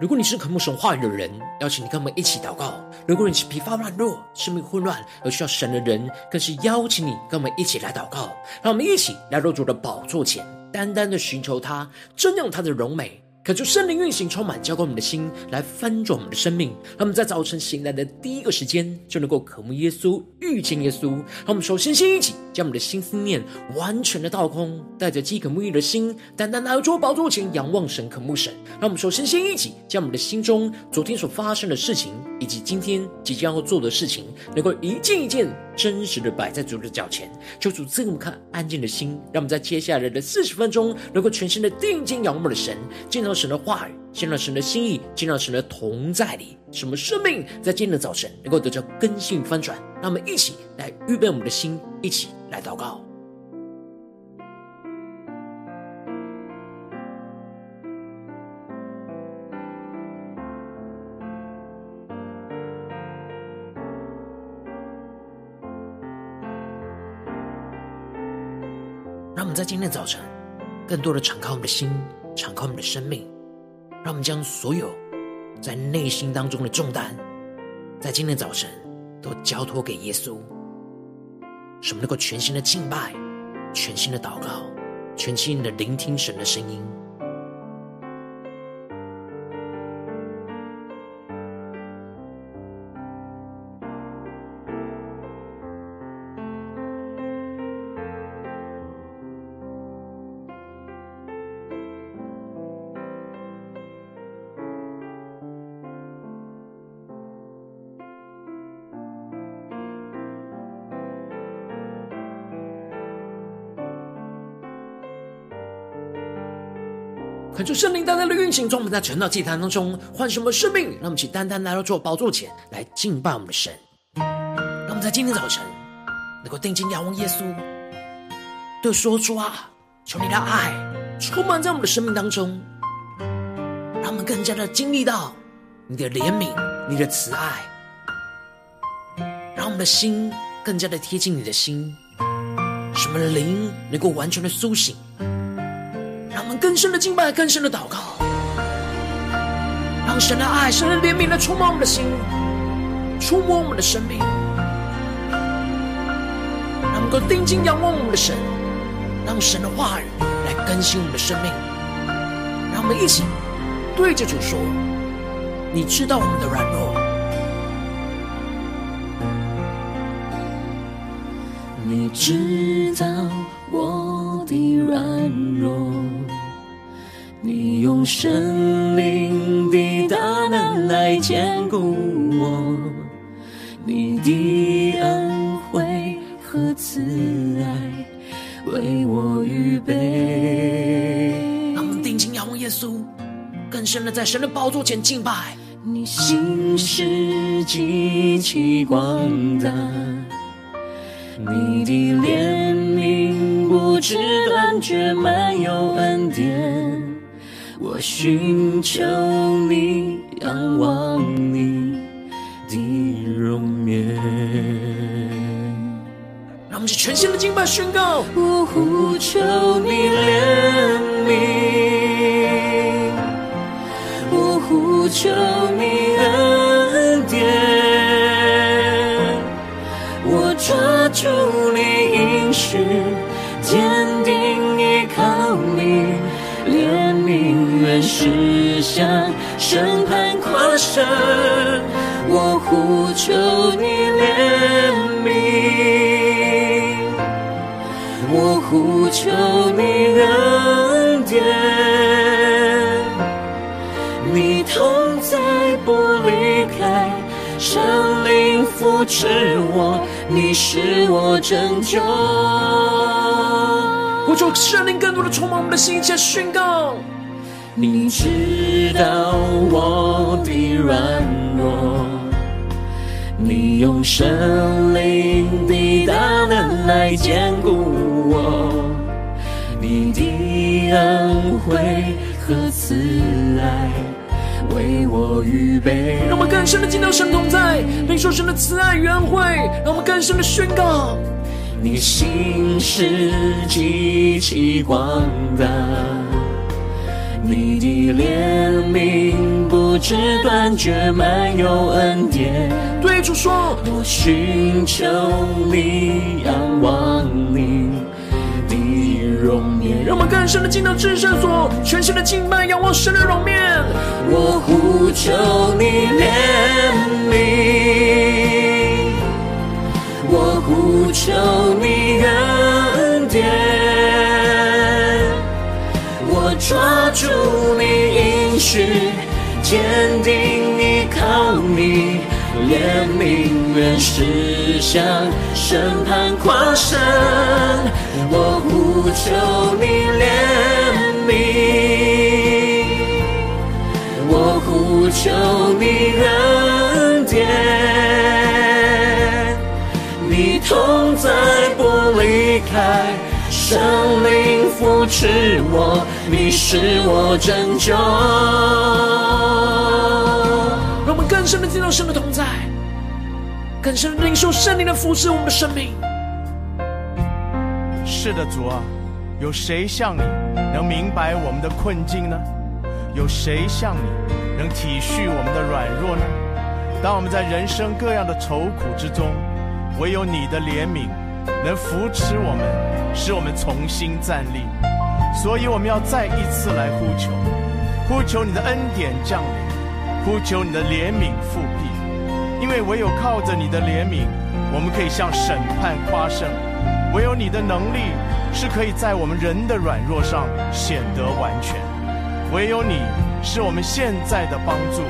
如果你是渴慕神话语的人，邀请你跟我们一起祷告；如果你是疲乏软弱、生命混乱而需要神的人，更是邀请你跟我们一起来祷告。让我们一起来到主的宝座前，单单的寻求他，瞻仰他的荣美。可就圣灵运行，充满，浇灌我们的心，来翻转我们的生命。让我们在早晨醒来的第一个时间，就能够渴慕耶稣，遇见耶稣。让我们首先先一起将我们的心思念完全的倒空，带着饥渴沐浴的心，单单来到主宝座前，仰望神，渴慕神。让我们首先先一起将我们的心中昨天所发生的事情，以及今天即将要做的事情，能够一件一件真实的摆在主的脚前，求主赐我们看安静的心。让我们在接下来的四十分钟，能够全心的定睛仰望的神，见到神的话语，见到神的心意，见到神的同在里，什么生命在今天的早晨能够得到更新翻转？让我们一起来预备我们的心，一起来祷告。让我们在今天的早晨，更多的敞开我们的心。敞开我们的生命，让我们将所有在内心当中的重担，在今天早晨都交托给耶稣，什么能够全新的敬拜，全新的祷告，全新的聆听神的声音。圣灵单单的运行，从我们在晨祷祭坛当中换什么生命，让我们起单单来到做宝座前来敬拜我们的神。让我们在今天早晨能够定睛仰望耶稣，对说出啊，求你的爱充满在我们的生命当中，让我们更加的经历到你的怜悯、你的慈爱，让我们的心更加的贴近你的心，什么灵能够完全的苏醒。我们更深的敬拜，更深的祷告，让神的爱、神的怜悯来触摸我们的心，触摸我们的生命，能够定睛仰望我们的神，让神的话语来更新我们的生命。让我们一起对着主说：“你知道我们的软弱，你知道我的软弱。”你用圣灵的大能来坚固我，你的恩惠和慈爱为我预备。让我们定睛仰望耶稣，更深的在神的宝座前敬拜。你心是极其广大，你的怜悯不知断绝，满有恩典。我寻求你，仰望你的容颜。让我们去全新的敬拜宣告。我呼求你怜悯，我呼求你恩典，我抓住悯原是向审判跨生，我呼求你怜悯，我呼求你恩典，你同在不离开，圣灵扶持我，你是我拯救。我求圣灵更多的充满我们的心，且宣告。你知道我的软弱，你用神灵的大能来坚固我，你的恩惠和慈爱为我预备。让我们更深的进到神同在，领受神的慈爱与恩惠。让我们更深的宣告：你心是极其广大，你的怜悯不知断绝，满有恩典。对主说，我寻求你，仰望你。你容颜让我们更深的进到至圣所，全心的敬拜，仰望神的容面。我呼求你怜悯，我呼求应许，坚定依靠你，怜悯愿实相，审判跨生。我呼求你怜悯，我呼求你恩典，你同在不离开，圣灵扶持我，你是我拯救。让我们更深的进到神的同在，更深的领受圣灵的扶持我们的生命。是的，主啊，有谁像你能明白我们的困境呢？有谁像你能体恤我们的软弱呢？当我们在人生各样的愁苦之中，唯有你的怜悯能扶持我们，使我们重新站立。所以我们要再一次来呼求，呼求你的恩典降临，呼求你的怜悯复辟。因为唯有靠着你的怜悯，我们可以向审判夸胜。唯有你的能力是可以在我们人的软弱上显得完全，唯有你是我们现在的帮助，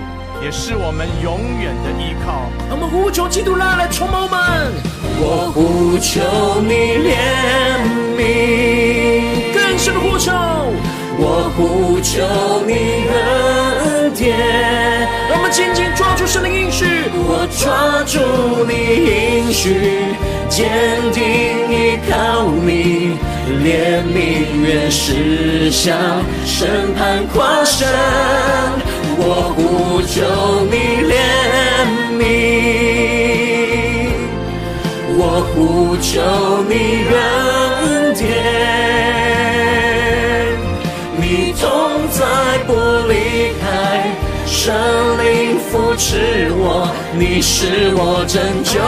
也是我们永远的依靠。我们呼求基督来来充满我们，我呼求你怜悯，更深的呼求，我呼求你恩典，让我们紧紧抓住神的应许，我抓住你应许。坚定依靠你，怜悯愿实相，审判跨生。我呼求你怜悯，我呼求你恩典，再不离开，圣灵扶持我，你是我拯救。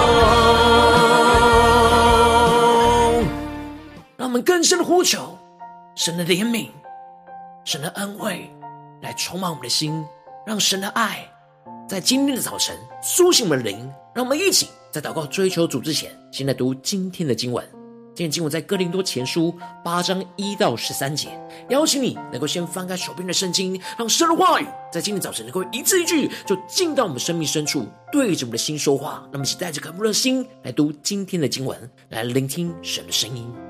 让我们更深的呼求，神的怜悯、神的恩惠来充满我们的心，让神的爱在今天的早晨苏醒我们灵。让我们一起在祷告追求主之前，先来读今天的经文。今天经文在哥林多前书八章一到十三节。邀请你能够先翻开手边的圣经，让神的话语在今天早晨能够一字一句就进到我们生命深处，对着我们的心说话。那么，请带着渴慕的心来读今天的经文，来聆听神的声音。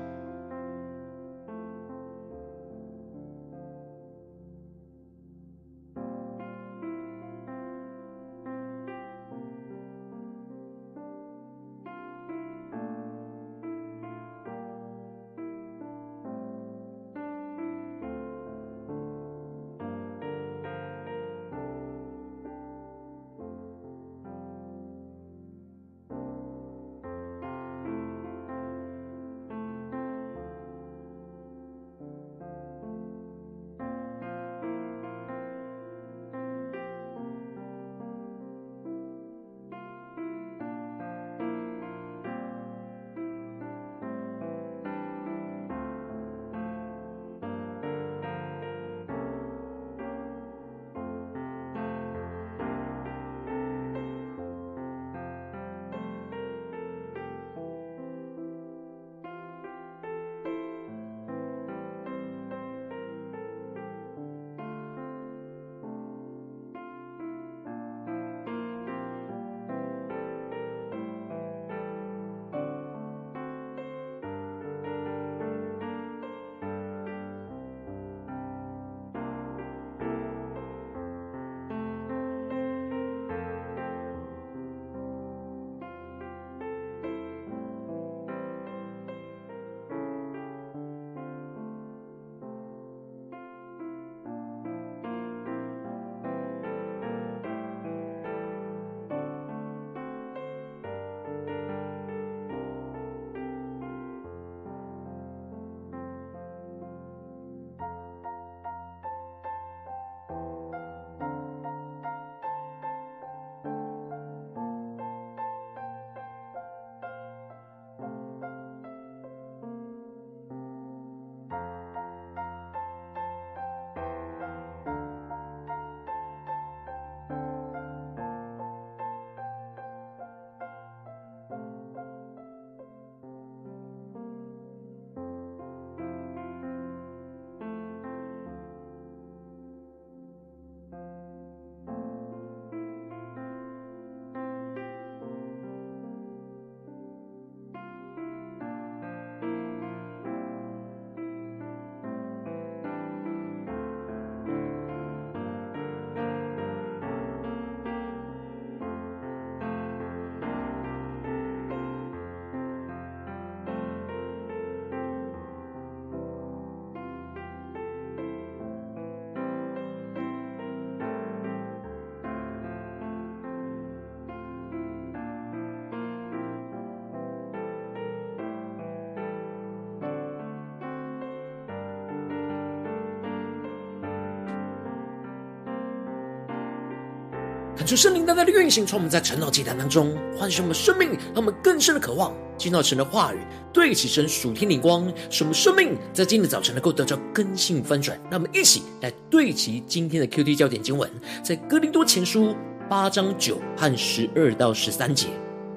看出圣灵大大的运行，从我们在晨祷祭坛当中唤醒我们生命，让我们更深的渴望进到神的话语，对齐神属天灵光，使我们生命在今天早晨能够得到更新翻转。让我们一起来对齐今天的 QT 焦点经文，在哥林多前书八章九和十二到十三节。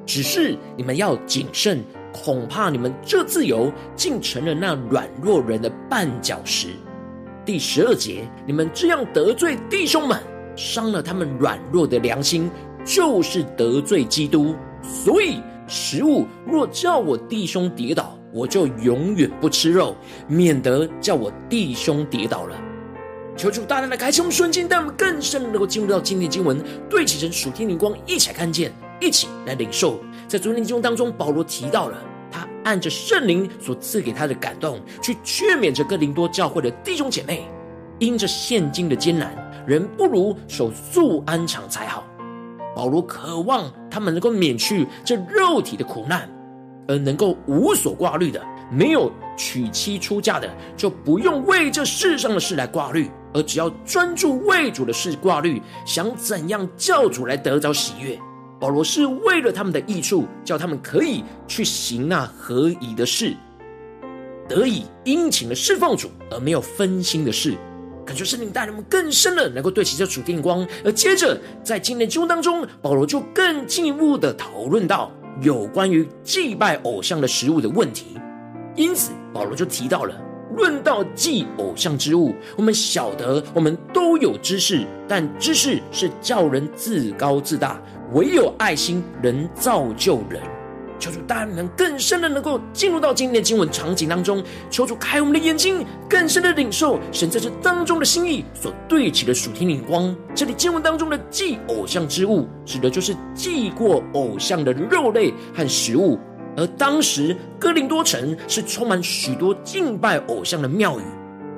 只是你们要谨慎，恐怕你们这自由竟成了那软弱人的绊脚石。第十二节，你们这样得罪弟兄们。伤了他们软弱的良心，就是得罪基督。所以食物若叫我弟兄跌倒，我就永远不吃肉，免得叫我弟兄跌倒了。求主大大的开启我们瞬间，带我们更深能够进入到今天经文，对齐神属天灵光，一起来看见，一起来领受。在昨天经文当中，保罗提到了他按着圣灵所赐给他的感动，去劝勉着哥林多教会的弟兄姐妹，因着现今的艰难。人不如守素安常才好。保罗渴望他们能够免去这肉体的苦难，而能够无所挂虑的，没有娶妻出嫁的，就不用为这世上的事来挂虑，而只要专注为主的事挂虑，想怎样叫主来得着喜悦。保罗是为了他们的益处，叫他们可以去行那合宜的事，得以殷勤的侍奉主，而没有分心的事。感觉圣灵带领我们更深的能够对齐这主电光，而接着在今天经文当中，保罗就更进一步的讨论到有关于祭拜偶像的食物的问题。因此，保罗就提到了，论到祭偶像之物，我们晓得我们都有知识，但知识是叫人自高自大，唯有爱心能造就人。求主带领更深的能够进入到今天的经文场景当中，求主开我们的眼睛，更深的领受神在这当中的心意所对齐的属天灵光。这里经文当中的祭偶像之物，指的就是祭过偶像的肉类和食物。而当时哥林多城是充满许多敬拜偶像的庙宇，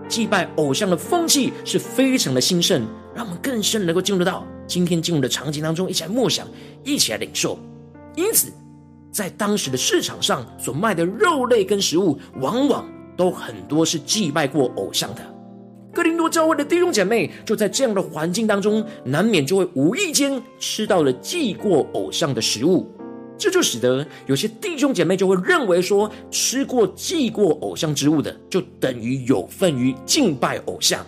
祭拜偶像的风气是非常的兴盛。让我们更深能够进入到今天经文的场景当中，一起来默想，一起来领受。因此。在当时的市场上所卖的肉类跟食物，往往都很多是祭拜过偶像的。哥林多教会的弟兄姐妹就在这样的环境当中，难免就会无意间吃到了祭过偶像的食物，这就使得有些弟兄姐妹就会认为说，吃过祭过偶像之物的，就等于有份于敬拜偶像。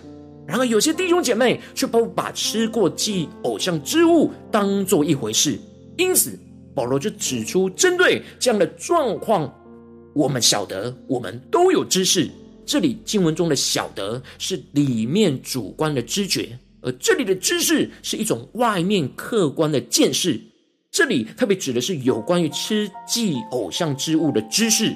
然而，有些弟兄姐妹却不把吃过祭偶像之物当做一回事，因此。保罗就指出，针对这样的状况，我们晓得，我们都有知识。这里经文中的“晓得”是里面主观的知觉，而这里的知识是一种外面客观的见识。这里特别指的是有关于吃祭偶像之物的知识。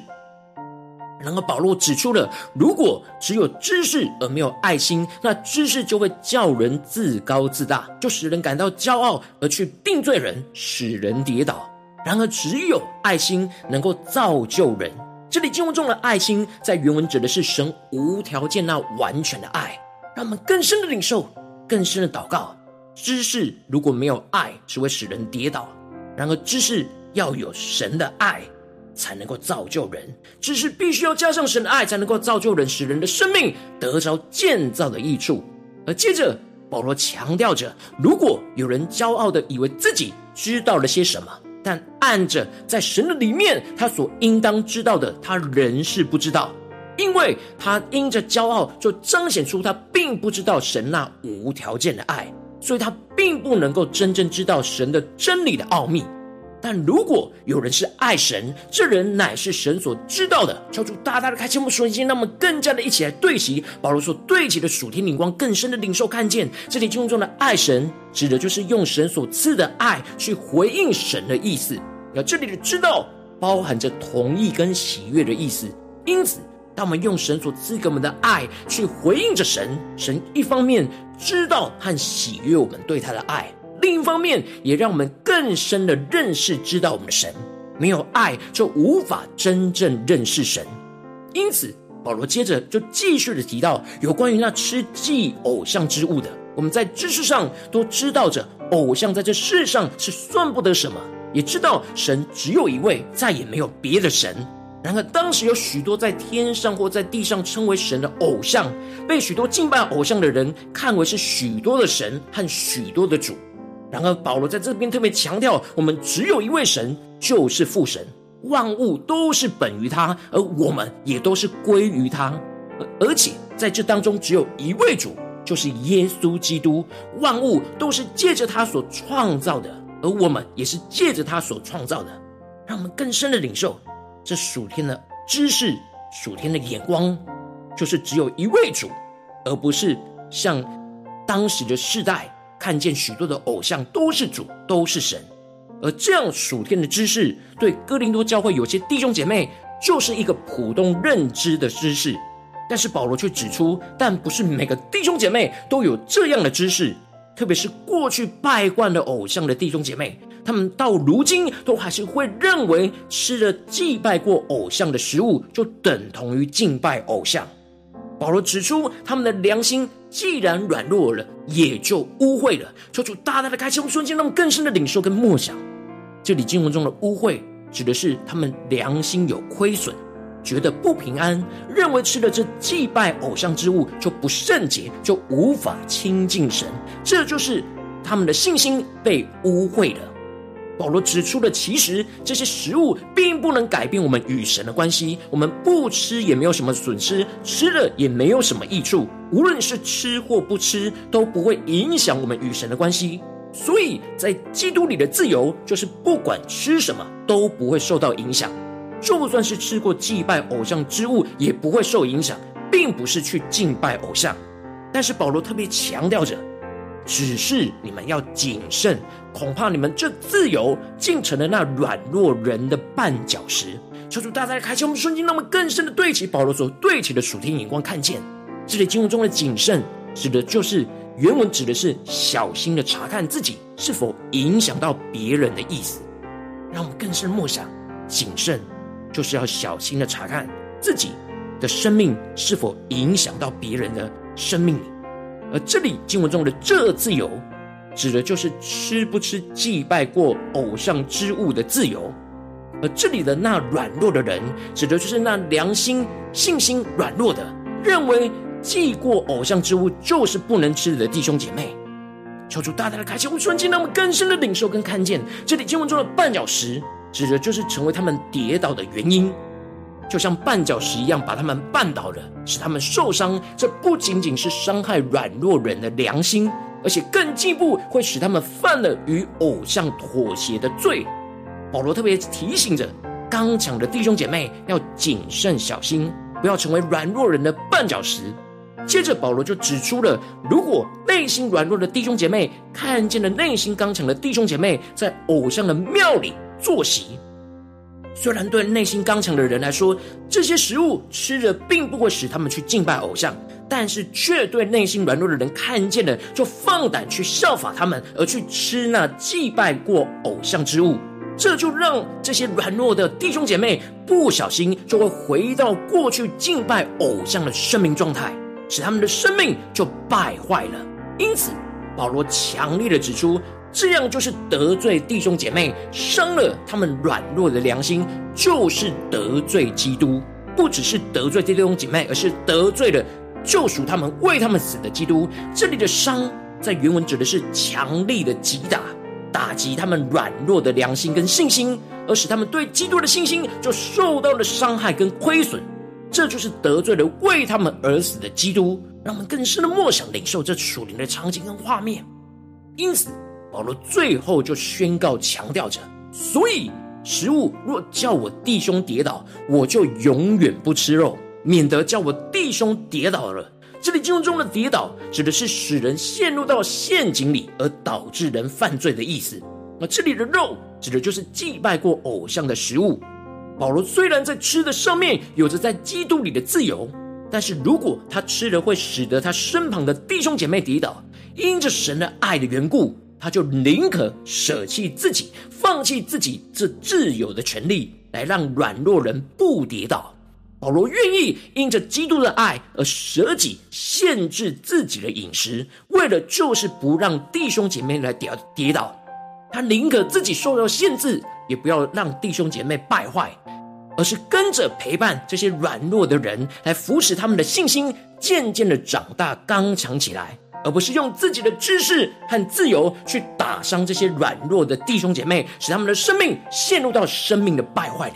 然而，保罗指出了，如果只有知识而没有爱心，那知识就会叫人自高自大，就使人感到骄傲，而去定罪人，使人跌倒。然而，只有爱心能够造就人。这里经文中的爱心，在原文指的是神无条件那完全的爱，让我们更深的领受，更深的祷告。知识如果没有爱，只会使人跌倒。然而，知识要有神的爱，才能够造就人。知识必须要加上神的爱，才能够造就人，使人的生命得着建造的益处。而接着，保罗强调着，如果有人骄傲的以为自己知道了些什么，但按着在神的里面，他所应当知道的，他仍是不知道，因为他因着骄傲，就彰显出他并不知道神那无条件的爱，所以他并不能够真正知道神的真理的奥秘。但如果有人是爱神，这人乃是神所知道的。求主大大的开启我们属灵心，让我们更加的一起来对齐保罗所对齐的属天灵光，更深的领受看见这里经文中的爱神，指的就是用神所赐的爱去回应神的意思。而这里的知道，包含着同意跟喜悦的意思。因此，当我们用神所赐给我们的爱去回应着神，神一方面知道和喜悦我们对他的爱。另一方面，也让我们更深的认识、知道我们的神。没有爱，就无法真正认识神。因此，保罗接着就继续的提到有关于那吃祭偶像之物的。我们在知识上都知道着，偶像在这世上是算不得什么，也知道神只有一位，再也没有别的神。然而，当时有许多在天上或在地上称为神的偶像，被许多敬拜偶像的人看为是许多的神和许多的主。然而，保罗在这边特别强调，我们只有一位神，就是父神，万物都是本于他，而我们也都是归于他。而且在这当中，只有一位主，就是耶稣基督，万物都是借着他所创造的，而我们也是借着他所创造的。让我们更深的领受这属天的知识、属天的眼光，就是只有一位主，而不是像当时的世代。看见许多的偶像都是主，都是神，而这样属天的知识，对哥林多教会有些弟兄姐妹就是一个普通认知的知识。但是保罗却指出，但不是每个弟兄姐妹都有这样的知识，特别是过去拜惯了偶像的弟兄姐妹，他们到如今都还是会认为吃了祭拜过偶像的食物，就等同于敬拜偶像。保罗指出，他们的良心既然软弱了，也就污秽了。求主大大的开启我们瞬间，让我们更深的领受跟默想。这里经文中的污秽，指的是他们良心有亏损，觉得不平安，认为吃了这祭拜偶像之物就不圣洁，就无法亲近神。这就是他们的信心被污秽了。保罗指出了，其实这些食物并不能改变我们与神的关系。我们不吃也没有什么损失，吃了也没有什么益处。无论是吃或不吃，都不会影响我们与神的关系。所以在基督里的自由，就是不管吃什么都不会受到影响。就算是吃过祭拜偶像之物，也不会受影响，并不是去敬拜偶像。但是保罗特别强调着。只是你们要谨慎，恐怕你们这自由竟成了那软弱人的绊脚石。求主大大开启我们瞬间，让我们更深的对齐保罗所对齐的属天眼光，看见这里经文中的谨慎，指的就是原文指的是小心的查看自己是否影响到别人的意思。让我们更深默想，谨慎就是要小心的查看自己的生命是否影响到别人的生命里。而这里经文中的这自由，指的就是吃不吃祭拜过偶像之物的自由；而这里的那软弱的人，指的就是那良心、信心软弱的，认为祭过偶像之物就是不能吃的弟兄姐妹。求主大大的开启我们瞬间，让我们更深的领受跟看见，这里经文中的绊脚石，指的就是成为他们跌倒的原因。就像绊脚石一样，把他们绊倒了，使他们受伤。这不仅仅是伤害软弱人的良心，而且更进一步会使他们犯了与偶像妥协的罪。保罗特别提醒着刚强的弟兄姐妹要谨慎小心，不要成为软弱人的绊脚石。接着，保罗就指出了，如果内心软弱的弟兄姐妹看见了内心刚强的弟兄姐妹在偶像的庙里坐席。虽然对内心刚强的人来说，这些食物吃了并不会使他们去敬拜偶像，但是却对内心软弱的人看见了，就放胆去效法他们，而去吃那祭拜过偶像之物。这就让这些软弱的弟兄姐妹不小心就会回到过去敬拜偶像的生命状态，使他们的生命就败坏了。因此，保罗强烈的指出。这样就是得罪弟兄姐妹，伤了他们软弱的良心，就是得罪基督。不只是得罪弟兄姐妹，而是得罪了救赎他们、为他们死的基督。这里的伤，在原文指的是强力的击打，打击他们软弱的良心跟信心，而使他们对基督的信心就受到了伤害跟亏损。这就是得罪了为他们而死的基督。让我们更深的默想、领受这属灵的场景跟画面。因此。保罗最后就宣告强调着：所以食物若叫我弟兄跌倒，我就永远不吃肉，免得叫我弟兄跌倒了。这里经文中的跌倒，指的是使人陷入到陷阱里，而导致人犯罪的意思。而这里的肉，指的就是祭拜过偶像的食物。保罗虽然在吃的上面有着在基督里的自由，但是如果他吃了会使得他身旁的弟兄姐妹跌倒，因着神的爱的缘故。他就宁可舍弃自己，放弃自己这自由的权利，来让软弱人不跌倒。保罗愿意因着基督的爱而舍己，限制自己的饮食，为了就是不让弟兄姐妹来跌跌倒。他宁可自己受到限制，也不要让弟兄姐妹败坏，而是跟着陪伴这些软弱的人，来扶持他们的信心，渐渐的长大刚强起来。而不是用自己的知识和自由去打伤这些软弱的弟兄姐妹，使他们的生命陷入到生命的败坏里。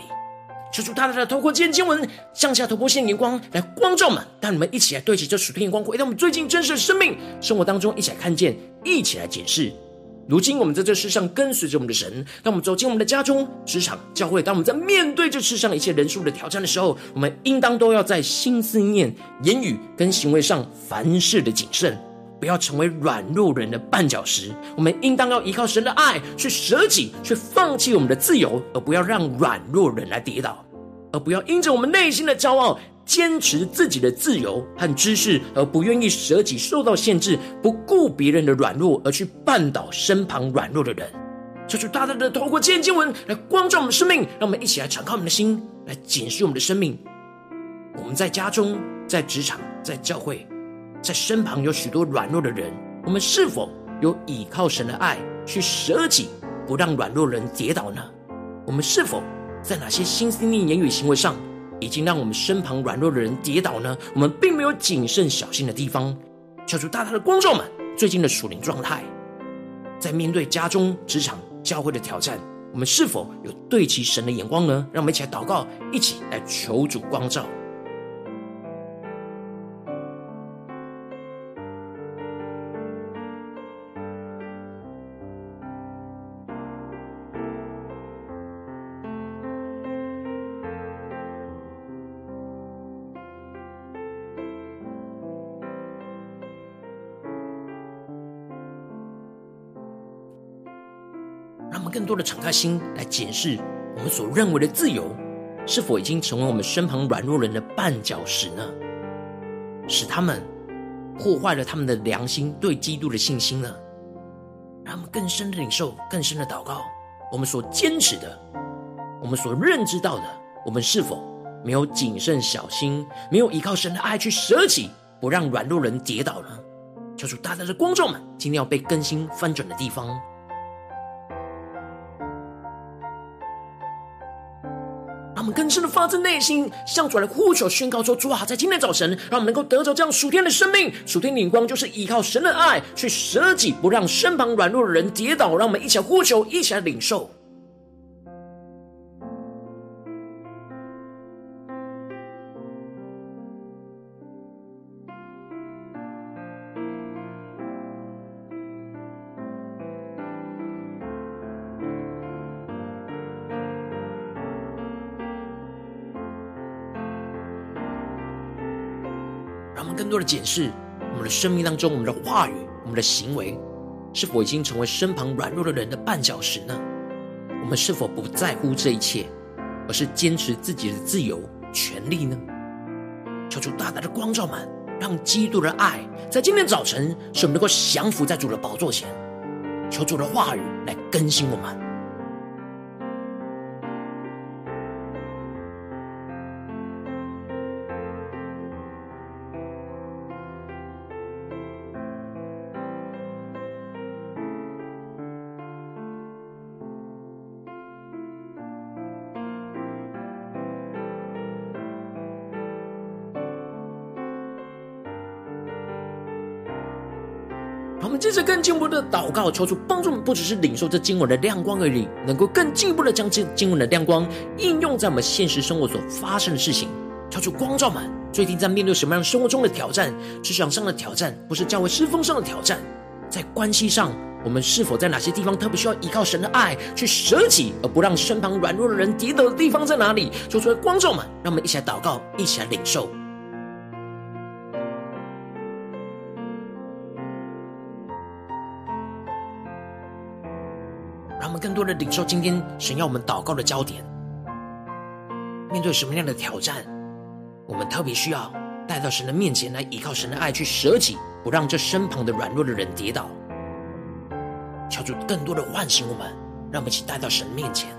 求主大大的透过今天经文向下突破线荧光来光照们，让你们一起来对齐这属天眼光，回到我们最近真实的生命生活当中，一起来看见，一起来解释。如今我们在这世上跟随着我们的神，当我们走进我们的家中、职场、教会，当我们在面对这世上一切人数的挑战的时候，我们应当都要在心思念、言语跟行为上凡事的谨慎，不要成为软弱人的绊脚石。我们应当要依靠神的爱去舍己，去放弃我们的自由，而不要让软弱人来跌倒，而不要因着我们内心的骄傲。坚持自己的自由和知识，而不愿意舍己受到限制，不顾别人的软弱而去绊倒身旁软弱的人。求主大大的透过今天经文来光照我们生命，让我们一起来敞开我们的心，来检视我们的生命。我们在家中、在职场、在教会，在身旁有许多软弱的人，我们是否有倚靠神的爱去舍己，不让软弱人跌倒呢？我们是否在哪些心思念、言语、行为上，已经让我们身旁软弱的人跌倒呢？我们并没有谨慎小心的地方。求主大大的光照们最近的属灵状态，在面对家中、职场、教会的挑战，我们是否有对齐神的眼光呢？让我们一起来祷告，一起来求主光照。多的敞开心来检视我们所认为的自由，是否已经成为我们身旁软弱人的绊脚石呢？使他们破坏了他们的良心对基督的信心呢？让我们更深的领受，更深的祷告。我们所坚持的，我们所认知到的，我们是否没有谨慎小心，没有依靠神的爱去舍己，不让软弱人跌倒呢？求主大大的光照们，今天要被更新翻转的地方。更深的发自内心，向主来呼求宣告说：“主啊，在今天早晨，让我们能够得着这样属天的生命。属天领光就是依靠神的爱，去舍己，不让身旁软弱的人跌倒。让我们一起来呼求，一起来领受。”多的检视我们的生命当中，我们的话语、我们的行为，是否已经成为身旁软弱的人的绊脚石呢？我们是否不在乎这一切，而是坚持自己的自由、权利呢？求主大大的光照们，让基督的爱在今天早晨，使我们能够降服在主的宝座前，求主的话语来更新我们。更进一步的祷告，求主帮助我们，不只是领受这经文的亮光而已，能够更进一步的将这经文的亮光应用在我们现实生活所发生的事情。求主光照们，最近在面对什么样生活中的挑战？职场上的挑战，或是教会侍奉上的挑战？在关系上，我们是否在哪些地方特别需要依靠神的爱去舍己，而不让身旁软弱的人跌倒的地方在哪里？求主光照们，让我们一起来祷告，一起来领受。更多的领受今天神要我们祷告的焦点。面对什么样的挑战，我们特别需要带到神的面前来，依靠神的爱去舍己，不让这身旁的软弱的人跌倒。求主更多的唤醒我们，让我们一起带到神面前。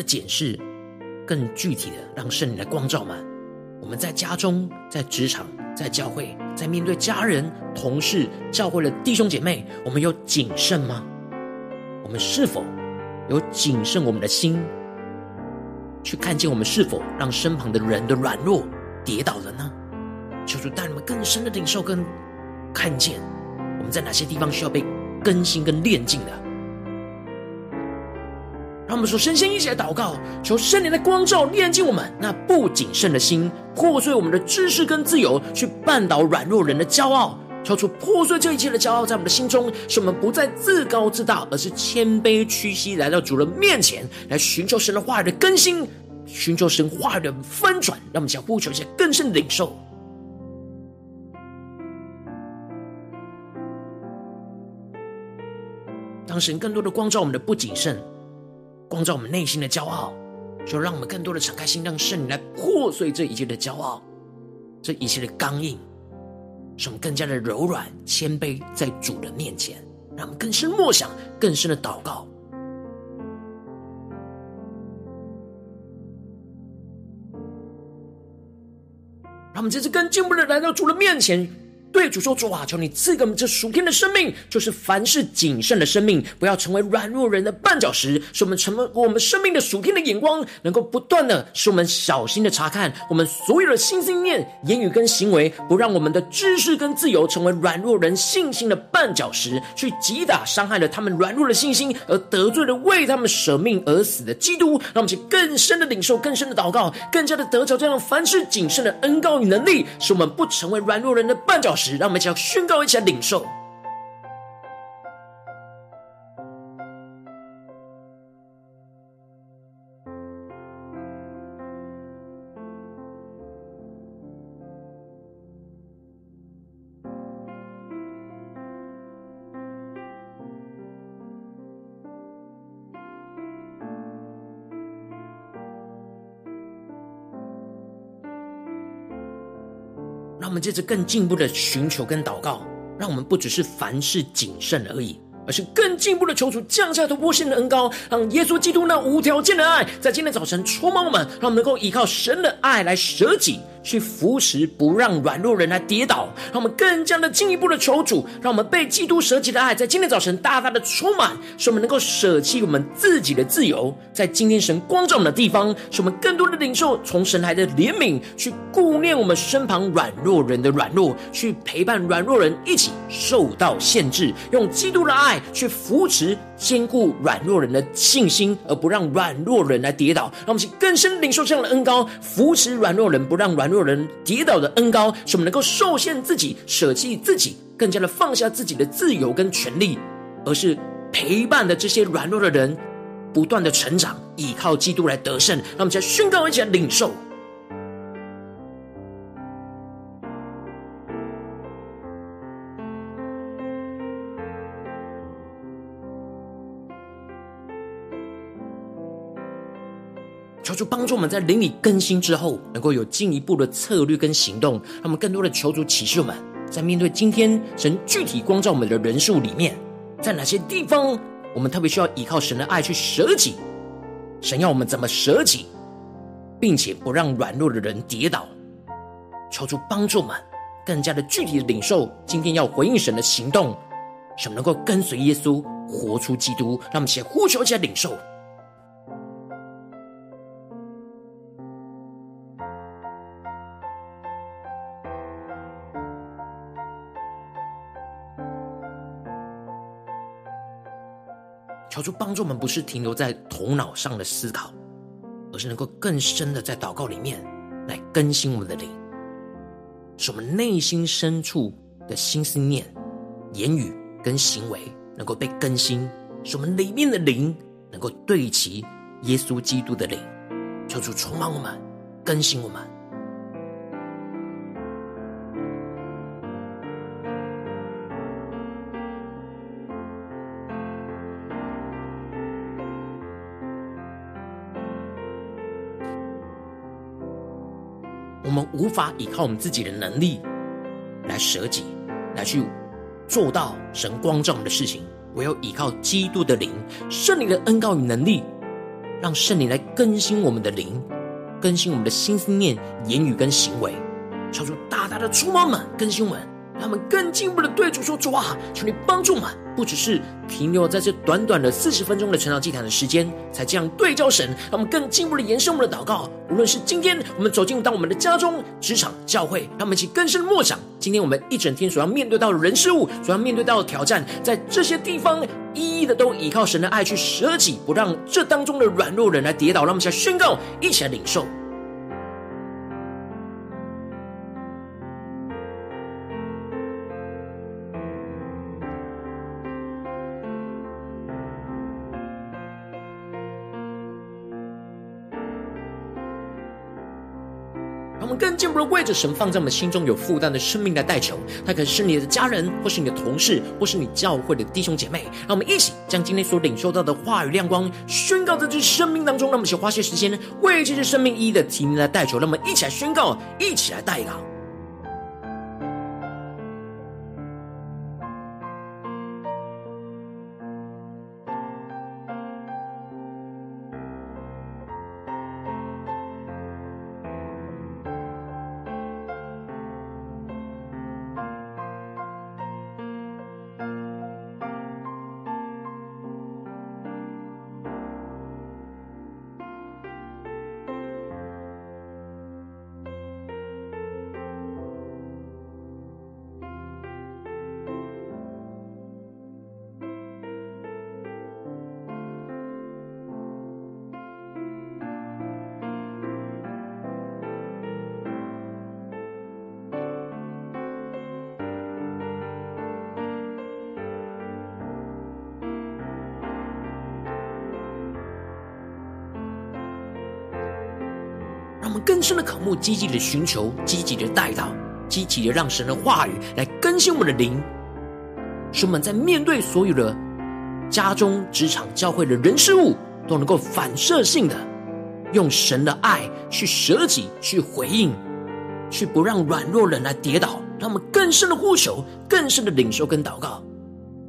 的检视，更具体的让圣灵来光照们，我们在家中、在职场、在教会，在面对家人、同事、教会的弟兄姐妹，我们有谨慎吗？我们是否有谨慎我们的心，去看见我们是否让身旁的人的软弱跌倒了呢？求主带你们更深的领受跟看见，我们在哪些地方需要被更新跟炼净的。让我们说，身心一起来祷告，求圣灵的光照炼净我们那不谨慎的心，破碎我们的知识跟自由，去绊倒软弱人的骄傲，求出破碎这一切的骄傲，在我们的心中，使我们不再自高自大，而是谦卑屈膝来到主的面前，来寻求神的话语的更新，寻求神话语的翻转。让我们想呼求一些更深的领受。当神更多的光照我们的不谨慎。光照我们内心的骄傲，就让我们更多的敞开心，让圣灵来破碎这一切的骄傲，这一切的刚硬，使我们更加的柔软谦卑在主的面前，让我们更深默想，更深的祷告。让我们这次更进步的来到主的面前。对主说：“主啊，求你赐给我们这属天的生命，就是凡事谨慎的生命，不要成为软弱人的绊脚石。使我们成为我们生命的属天的眼光，能够不断的使我们小心的查看我们所有的心心念、言语跟行为，不让我们的知识跟自由成为软弱人信心的绊脚石，去击打伤害了他们软弱的信心，而得罪了为他们舍命而死的基督。让我们去更深的领受、更深的祷告，更加的得着这样凡事谨慎的恩膏与能力，使我们不成为软弱人的绊脚石。”让我们一起来宣告，一起来领受。我们借着更进一步的寻求跟祷告，让我们不只是凡事谨慎而已。而是更进一步的求主降下突破性的恩膏，让耶稣基督那无条件的爱在今天早晨充满我们，让我们能够依靠神的爱来舍己，去扶持不让软弱人来跌倒。让我们更加的进一步的求主，让我们被基督舍己的爱在今天早晨大大的充满，使我们能够舍弃我们自己的自由，在今天神光照我们的地方，使我们更多的领受从神来的怜悯，去顾念我们身旁软弱人的软弱，去陪伴软弱人一起受到限制，用基督的爱。去扶持、坚固软弱人的信心，而不让软弱人来跌倒。让我们去更深领受这样的恩膏，扶持软弱人，不让软弱人跌倒的恩膏，使我们能够受限自己、舍弃自己，更加的放下自己的自由跟权利，而是陪伴的这些软弱的人，不断的成长，依靠基督来得胜。让我们再宣告，一起来领受。求主帮助我们在灵里更新之后，能够有进一步的策略跟行动。让我们更多的求主启示我们，在面对今天神具体光照我们的人数里面，在哪些地方我们特别需要依靠神的爱去舍己？神要我们怎么舍己，并且不让软弱的人跌倒？求主帮助我们更加的具体的领受今天要回应神的行动，使我们能够跟随耶稣，活出基督。让我们先呼求，一下领受。求主帮助我们，不是停留在头脑上的思考，而是能够更深的在祷告里面来更新我们的灵，使我们内心深处的心思念、言语跟行为能够被更新，使我们里面的灵能够对齐耶稣基督的灵。求主充满我们，更新我们。我们无法依靠我们自己的能力来舍己，来去做到神光照我们的事情。唯有依靠基督的灵、圣灵的恩膏与能力，让圣灵来更新我们的灵，更新我们的心思念、言语跟行为，求主大大的触摸们、更新我们。让我们更进一步的对主说：“主啊，求你帮助我们，不只是停留在这短短的四十分钟的晨祷祭坛的时间，才这样对焦神。让我们更进一步的延伸我们的祷告。无论是今天我们走进到我们的家中、职场、教会，让我们一起更深的默想，今天我们一整天所要面对到的人事物，所要面对到的挑战，在这些地方一一的都依靠神的爱去舍己，不让这当中的软弱人来跌倒。让我们一起来宣告，一起来领受。”进一步的为着神放在我们心中有负担的生命来代求，他可是你的家人，或是你的同事，或是你教会的弟兄姐妹。让我们一起将今天所领受到的话语亮光宣告在这生命当中。让我们一起花些时间为这些生命一一的提名来代求。让我们一起来宣告，一起来代祷。更深的渴慕，积极的寻求，积极的代祷，积极的让神的话语来更新我们的灵，使我们在面对所有的家中、职场、教会的人事物，都能够反射性的用神的爱去舍己、去回应，去不让软弱人来跌倒。让我们更深的呼求，更深的领受跟祷告。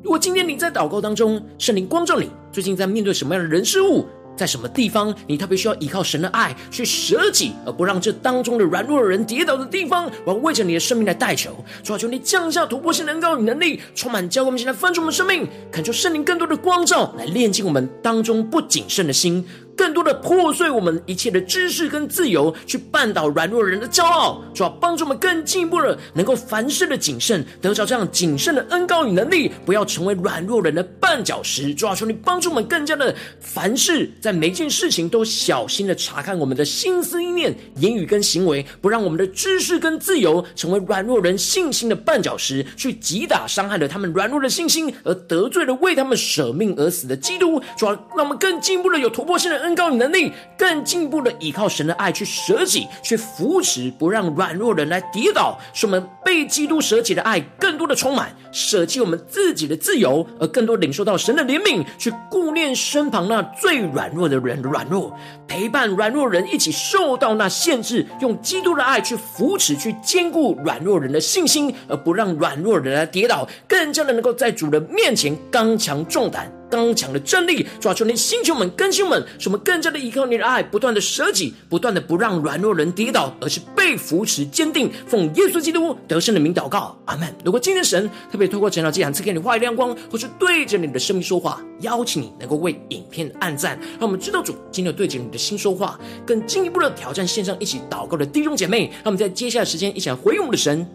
如果今天你在祷告当中，圣灵光照你，最近在面对什么样的人事物？在什么地方，你特别需要依靠神的爱去舍己，而不让这当中的软弱的人跌倒的地方，我要为着你的生命来代求。主啊，求你降下突破性能高能力，充满教会，我们现在分出我们生命，恳求圣灵更多的光照，来炼净我们当中不谨慎的心。更多的破碎我们一切的知识跟自由，去绊倒软弱人的骄傲，主要帮助我们更进一步的能够凡事的谨慎，得着这样谨慎的恩膏与能力，不要成为软弱人的绊脚石。主要求你帮助我们更加的凡事在每件事情都小心的查看我们的心思意念、言语跟行为，不让我们的知识跟自由成为软弱人信心的绊脚石，去击打伤害了他们软弱的信心，而得罪了为他们舍命而死的基督。主要让我们更进一步的有突破性的。恩更高能力，更进一步的依靠神的爱去舍己，去扶持，不让软弱人来跌倒，使我们被基督舍己的爱更多的充满，舍弃我们自己的自由，而更多领受到神的怜悯，去顾念身旁那最软弱的人的软弱，陪伴软弱人一起受到那限制，用基督的爱去扶持，去坚固软弱人的信心，而不让软弱人来跌倒，更加的能够在主的面前刚强壮胆。刚强的真理，抓住你星球们、更新们，使我们更加的依靠你的爱，不断的舍己，不断的不让软弱人跌倒，而是被扶持坚定。奉耶稣基督得胜的名祷告，阿门。如果今天神特别透过晨祷祭坛赐给你画一亮光，或是对着你的生命说话，邀请你能够为影片按赞，让我们知道主今天对着你的心说话，更进一步的挑战线上一起祷告的弟兄姐妹，让我们在接下来时间一起来回应我们的神，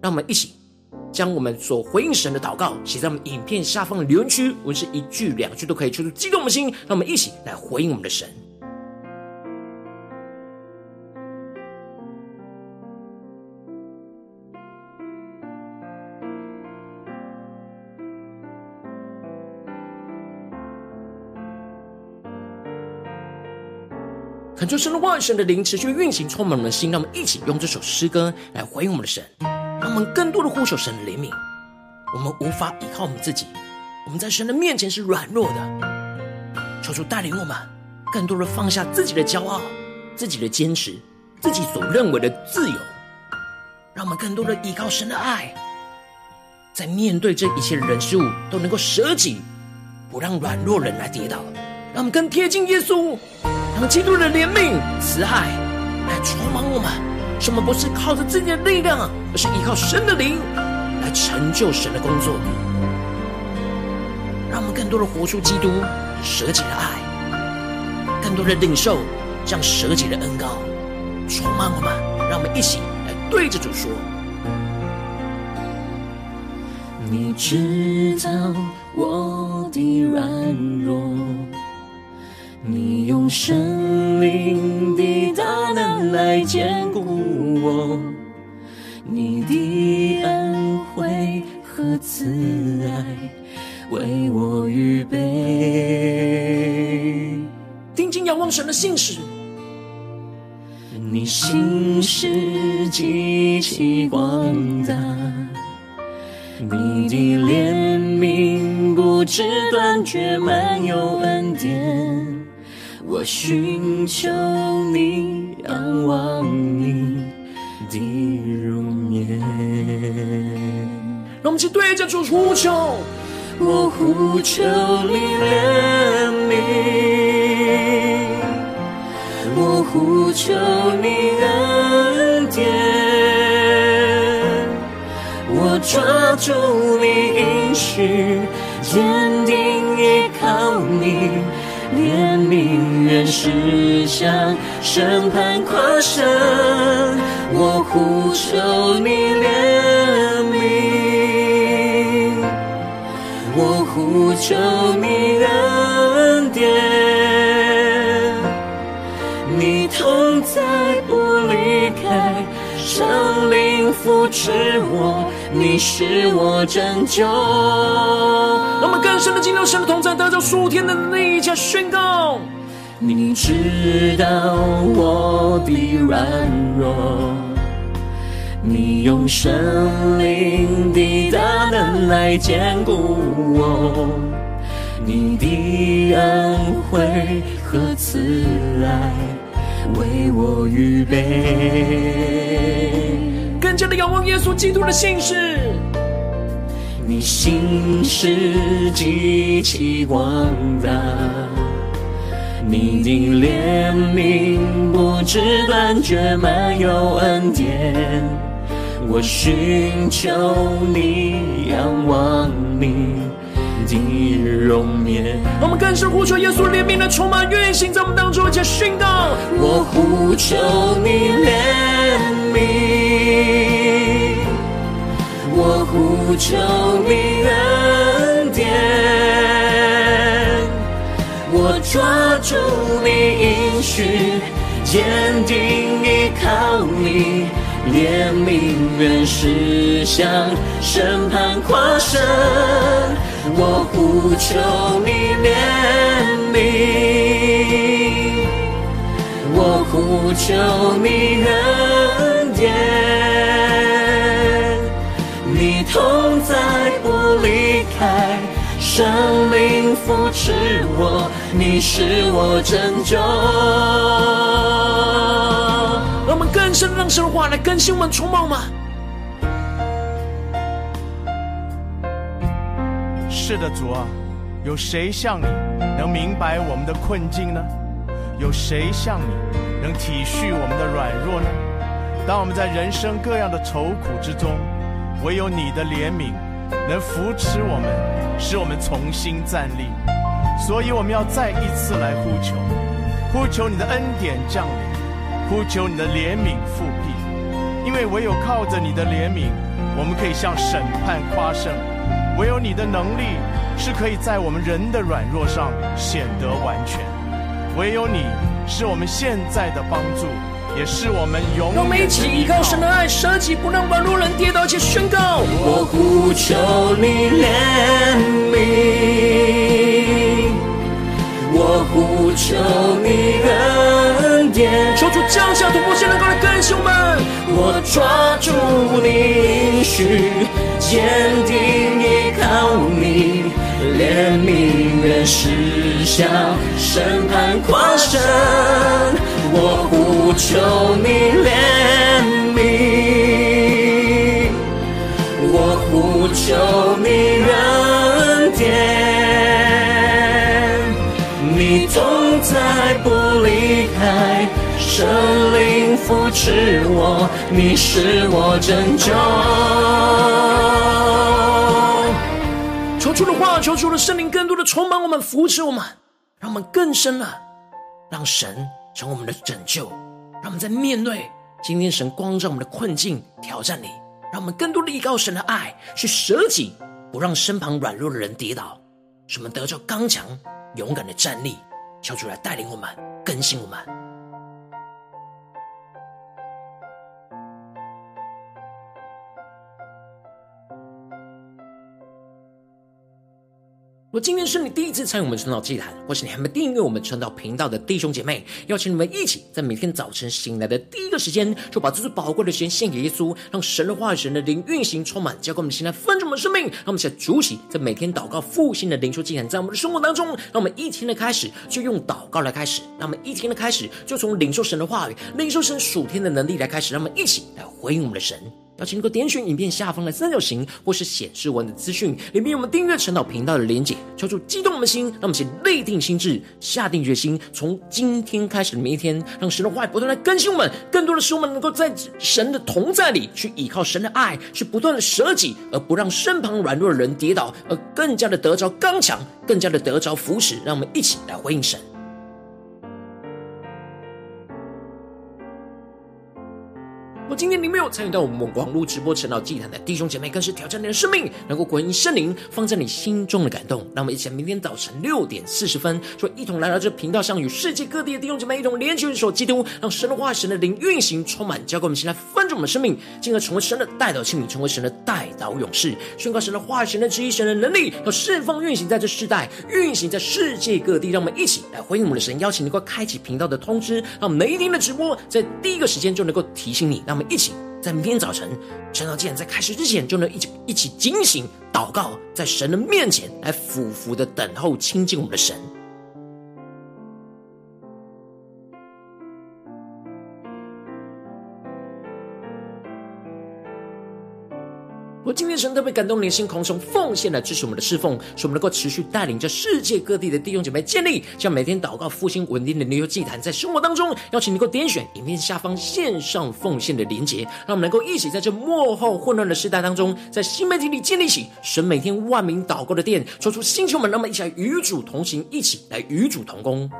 让我们一起。将我们所回应神的祷告写在我们影片下方的留言区，无论是一句两句都可以，求出激动的心。让我们一起来回应我们的神。恳求神的话语、神的灵持续运行，充满我们的心。让我们一起用这首诗歌来回应我们的神。我们更多的呼求神的怜悯，我们无法依靠我们自己，我们在神的面前是软弱的。求主带领我们，更多的放下自己的骄傲、自己的坚持、自己所认为的自由，让我们更多的依靠神的爱，在面对这一切的人事物都能够舍己，不让软弱人来跌倒。让我们更贴近耶稣，让基督的怜悯、慈爱来充满我们，使我们不是靠着自己的力量，而是依靠神的灵来成就神的工作。让我们更多的活出基督舍己的爱，更多的领受这样舍己的恩膏，充满我们。让我们一起来对着主说。你知道我的软弱，你用神灵的大能来坚慈爱为我预备。定睛仰望神的信实，你信实极其广大。你的怜悯不知断绝，满有恩典。我寻求你，仰望你的容。让我们去对着主呼求，我呼求你怜悯，我呼求你恩典。我抓住你应许，坚定依靠你，怜悯原是向审判夸胜。我呼求你怜不求你恩典，你同在不离开，圣灵扶持我。你是我拯救。让我们更深的进入神的同在，得着属天的力量，宣告。你知道我的软弱，你用圣灵的大能来坚固我，你的恩惠和慈爱为我预备。更加的仰望耶稣基督的信实，你信实极其广大，你的怜悯不知断绝，满有恩典。我寻求你，仰望你的容颜。我们更是呼求耶稣怜悯的充满运行在我们当中，且宣告：我呼求你怜悯。我呼求你恩典，我抓住你应许，坚定依靠你，怜悯原是向审判夸胜。我呼求你怜悯，我呼求你恩典。同在不离开，圣灵扶持我，你是我拯救。让我们更深让神话来更新我们，充满吗？是的，主啊，有谁像你能明白我们的困境呢？有谁像你能体恤我们的软弱呢？当我们在人生各样的愁苦之中。唯有你的怜悯能扶持我们，使我们重新站立。所以我们要再一次来呼求，呼求你的恩典降临，呼求你的怜悯复辟。因为唯有靠着你的怜悯，我们可以向审判夸胜；唯有你的能力是可以在我们人的软弱上显得完全；唯有你是我们现在的帮助。也是我们永远。让我们一起依靠神的爱，舍己不让软弱人跌倒，且宣告。我呼求你怜悯，我呼求你恩典。求主降下突破性能够来更新我们。我抓住你应许，坚定依靠你，怜悯人是向审判夸胜。我呼求你怜悯，我呼求你恩典，你同在不离开，圣灵扶持我，你是我拯救。求主的话，求主的圣灵更多的充满我们，扶持我们，让我们更深了，让神成为我们的拯救，让我们在面对今天神光照我们的困境挑战里，让我们更多的依靠神的爱，去舍己，不让身旁软弱的人跌倒，使我们得着刚强勇敢的站立。求主来带领我们，更新我们。如果今天是你第一次参与我们晨祷祭坛，或是你还没订阅我们晨祷频道的弟兄姐妹，邀请你们一起在每天早晨醒来的第一个时间，就把这最宝贵的时间献给耶稣，让神的话语、神的灵运行充满，浇灌我们的心来丰盛的生命。让我们一起来主起，在每天祷告复兴的灵修祭坛，在我们的生活当中，让我们一天的开始就用祷告来开始，让我们一天的开始就从领受神的话语、领受神属天的能力来开始，让我们一起来回应我们的神。邀请能够点选影片下方的三角形，或是显示文的资讯，里面有我们订阅陈导频道的连结，敲出激动我们的心，让我们先立定心智，下定决心，从今天开始的每一天，让神的话不断来更新我们，更多的使我们能够在神的同在里去依靠神的爱，去不断的舍己，而不让身旁软弱的人跌倒，而更加的得着刚强，更加的得着扶持，让我们一起来回应神。今天你没有参与到我们网络直播晨祷祭坛的弟兄姐妹，更是挑战你的生命，能够回应圣灵放在你心中的感动。让我们一起，明天早晨六点四十分，说一同来到这频道上，与世界各地的弟兄姐妹一同连接、一手基督，让神的话、神的灵运行充满，交给我们心来翻转我们的生命，进而成为神的代祷器皿，成为神的代祷勇士，宣告神的话、神的旨意、神的能力，要释放运行在这世代，运行在世界各地。让我们一起来回应我们的神，邀请能够开启频道的通知，让每一天的直播在第一个时间就能够提醒你。让我们。一起在明天早晨，晨祷既然在开始之前，就能一起一起警醒祷告，在神的面前来俯伏的等候亲近我们的神。我今天神特别感动连心，狂熊奉献来支持我们的侍奉，使我们能够持续带领着世界各地的弟兄姐妹建立，将每天祷告复兴稳定的灵修祭坛，在生活当中，邀请能够点选影片下方线上奉献的连结，让我们能够一起在这幕后混乱的时代当中，在新媒体里建立起神每天万名祷告的殿，抽出星球们，让我们一起来与主同行，一起来与主同工。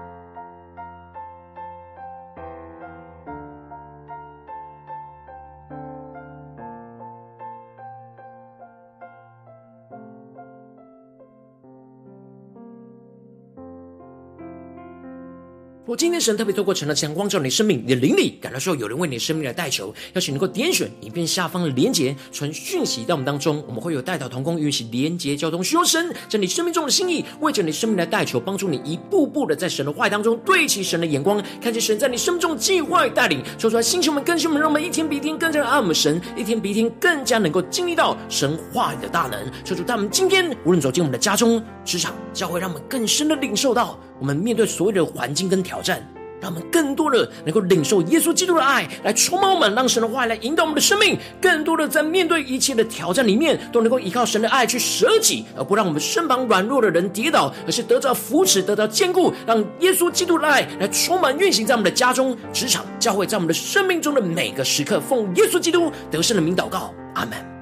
今天神特别透过晨祷光照你生命，你的灵里感到说有人为你的生命来代求，邀请能够点选影片下方的连结，传讯息到我们当中，我们会有代祷同工与其连结交通，需要神将你生命中的心意为着你生命来代求，帮助你一步步的在神的话语当中对齐神的眼光，看见神在你生命中的计划与带领，说出来，星球们、更新们，让我们一天比一天更加爱我们神，一天比一天更加能够经历到神话语的大能。说出，在我们今天无论走进我们的家中、职场、教会，让我们更深的领受到。我们面对所有的环境跟挑战，让我们更多的能够领受耶稣基督的爱，来充满我们，让神的话来引导我们的生命。更多的在面对一切的挑战里面，都能够依靠神的爱去舍己，而不让我们身旁软弱的人跌倒，而是得到扶持，得到坚固。让耶稣基督的爱来充满运行在我们的家中、职场、教会，在我们的生命中的每个时刻。奉耶稣基督得胜的名祷告，阿门。